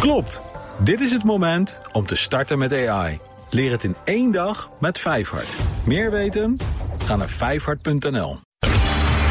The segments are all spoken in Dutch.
Klopt. Dit is het moment om te starten met AI. Leer het in één dag met Vijfhart. Meer weten? Ga naar vijfhart.nl.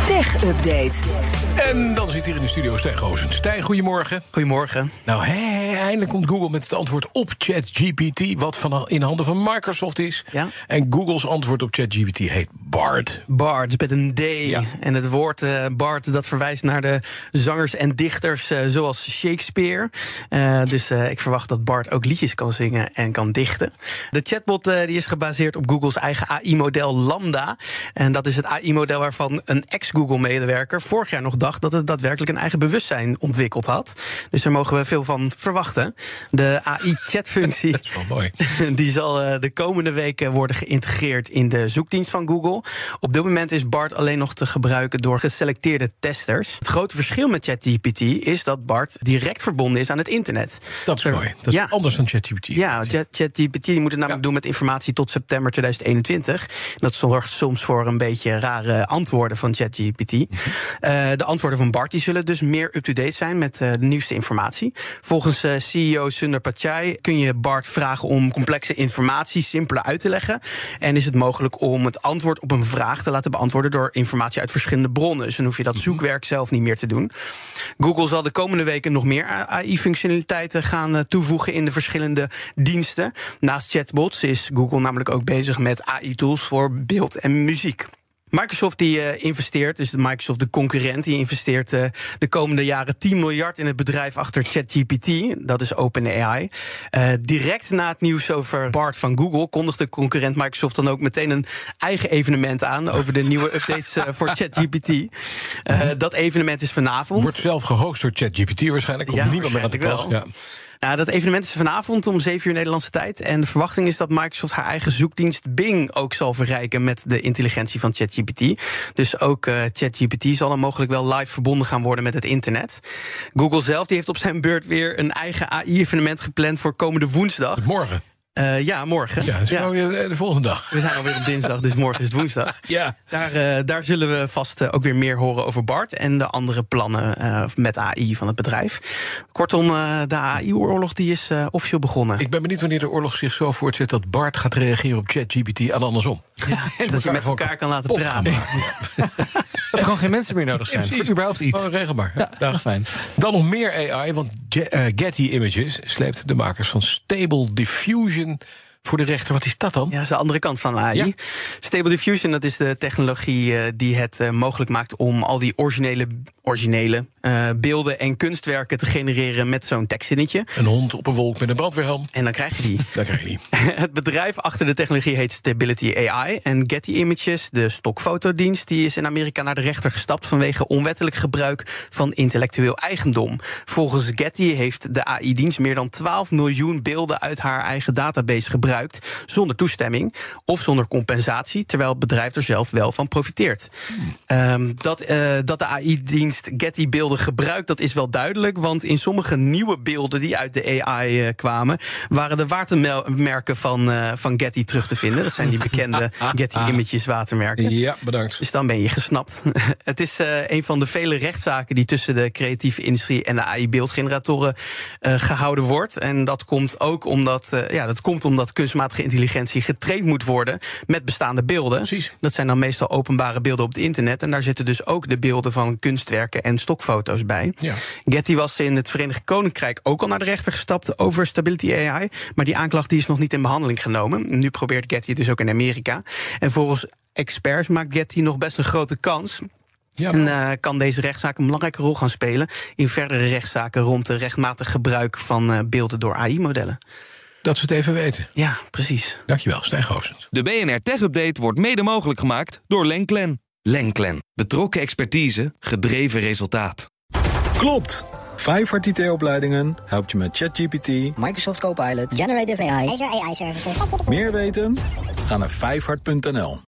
Tech Update. En dan zit hier in de studio Stijn Goosens. Stijn, goedemorgen. Goedemorgen. Nou, eindelijk komt Google met het antwoord op ChatGPT... wat van, in handen van Microsoft is. Ja. En Googles antwoord op ChatGPT heet BART. Bard met een D. Ja. En het woord eh Bard dat verwijst naar de zangers en dichters eh, zoals Shakespeare. Eh, dus ik verwacht dat Bart ook liedjes kan zingen en kan dichten. De chatbot die is gebaseerd op Googles eigen AI-model Lambda. En dat is het AI-model waarvan een ex-Google-medewerker vorig jaar nog dacht dat het daadwerkelijk een eigen bewustzijn ontwikkeld had. Dus daar mogen we veel van verwachten. De AI-chatfunctie. Dat is wel mooi. Die zal eh, de komende weken worden geïntegreerd in de zoekdienst van Google. Op dit moment is BART alleen nog te gebruiken door geselecteerde testers. Het grote verschil met ChatGPT is dat BART direct verbonden is aan het internet. Dat is Er- mooi. Dat is anders dan ChatGPT. Ja, Chat- ChatGPT moet het namelijk Ja. doen met informatie tot september 2021. Dat zorgt soms voor een beetje rare antwoorden van ChatGPT. Eh, de antwoorden van Bart die zullen dus meer up-to-date zijn met eh, de nieuwste informatie. Volgens eh, CEO Sundar Pichai kun je Bart vragen om complexe informatie simpeler uit te leggen. En is het mogelijk om het antwoord op een vraag te laten beantwoorden door informatie uit verschillende bronnen. Dus dan hoef je dat zoekwerk zelf niet meer te doen. Google zal de komende weken nog meer AI-functionaliteiten gaan eh, toevoegen in de verschillende diensten. Naast chatbots is Google namelijk ook bezig met AI-tools voor beeld en muziek. Microsoft die eh, investeert, dus de Microsoft de concurrent, die investeert eh, de komende jaren 10 miljard in het bedrijf achter ChatGPT. Dat is OpenAI. Eh direct na het nieuws over Bart van Google kondigde concurrent Microsoft dan ook meteen een eigen evenement aan over de nieuwe updates voor ChatGPT. Eh, dat evenement is vanavond. Wordt zelf gehost door ChatGPT waarschijnlijk. Komt Ja, niemand meer aan de pas. Ja. Nou, dat evenement is vanavond om 7 uur Nederlandse tijd. En de verwachting is dat Microsoft haar eigen zoekdienst Bing ook zal verrijken met de intelligentie van ChatGPT. Dus ook eh, ChatGPT zal dan mogelijk wel live verbonden gaan worden met het internet. Google zelf die heeft op zijn beurt weer een eigen AI-evenement gepland voor komende woensdag. Morgen. Eh, ja, morgen. Ja, dat Ja. de volgende dag. We zijn alweer op dinsdag, dus morgen is het woensdag. Ja. Daar, eh, daar zullen we vast eh, ook weer meer horen over Bart en de andere plannen met AI van het bedrijf. Kortom, de AI-oorlog die is officieel begonnen. Ik ben benieuwd wanneer de oorlog zich zo voortzet... dat Bart gaat reageren op ChatGPT en andersom. En dat je met elkaar kan laten praten. Dat er gewoon geen mensen meer nodig zijn. voor überhaupt iets. Oh, regelbaar. Ja, Dag. fijn. Dan nog meer AI, want Ge- Getty Images sleept de makers van Stable Diffusion confusion voor de rechter. Wat is dat dan? Ja, dat is de andere kant van AI. Ja. Stable Diffusion, dat is de technologie eh, die het eh, mogelijk maakt om al die originele, originele eh, beelden en kunstwerken te genereren met zo'n tekstzinnetje. Een hond op een wolk met een brandweerhelm. En dan krijg je die. Dat krijg je niet. Het bedrijf achter de technologie heet Stability AI. En Getty Images, de stokfotodienst, die is in Amerika naar de rechter gestapt vanwege onwettelijk gebruik van intellectueel eigendom. Volgens Getty heeft de AI-dienst meer dan 12 miljoen beelden uit haar eigen database gebruikt zonder toestemming of zonder compensatie, terwijl het bedrijf er zelf wel van profiteert. Ehm, dat, eh, dat de AI-dienst Getty beelden gebruikt, dat is wel duidelijk, want in sommige nieuwe beelden die uit de AI eh, kwamen, waren de watermerken van, eh, van Getty terug te vinden. Dat zijn die bekende Getty Images watermerken. Ja, bedankt. Dus dan ben je gesnapt. Het is een van de vele rechtszaken die tussen de creatieve industrie en de AI-beeldgeneratoren eh, gehouden wordt. En dat komt ook omdat, ja, dat komt omdat kunstmatige intelligentie getraind moet worden met bestaande beelden. Precies. Dat zijn dan meestal openbare beelden op het internet. En daar zitten dus ook de beelden van kunstwerken en stokfoto's bij. Ja. Getty was in het Verenigd Koninkrijk ook al naar de rechter gestapt over Stability AI. Maar die aanklacht die is nog niet in behandeling genomen. Nu probeert Getty het dus ook in Amerika. En volgens experts maakt Getty nog best een grote kans. Ja, En eh, kan deze rechtszaak een belangrijke rol gaan spelen in verdere rechtszaken rond de rechtmatig gebruik van eh, beelden door AI-modellen. Dat we het even weten. Ja, precies. Dankjewel, Stijn Goosens. De BNR Tech Update wordt mede mogelijk gemaakt door Lenklen. Lenklen. Betrokken expertise, gedreven resultaat. Klopt. Vijfhart IT-opleidingen helpt je met ChatGPT. Microsoft Copilot. Generative AI. Azure AI Services. Meer weten? Ga naar vijfhart.nl.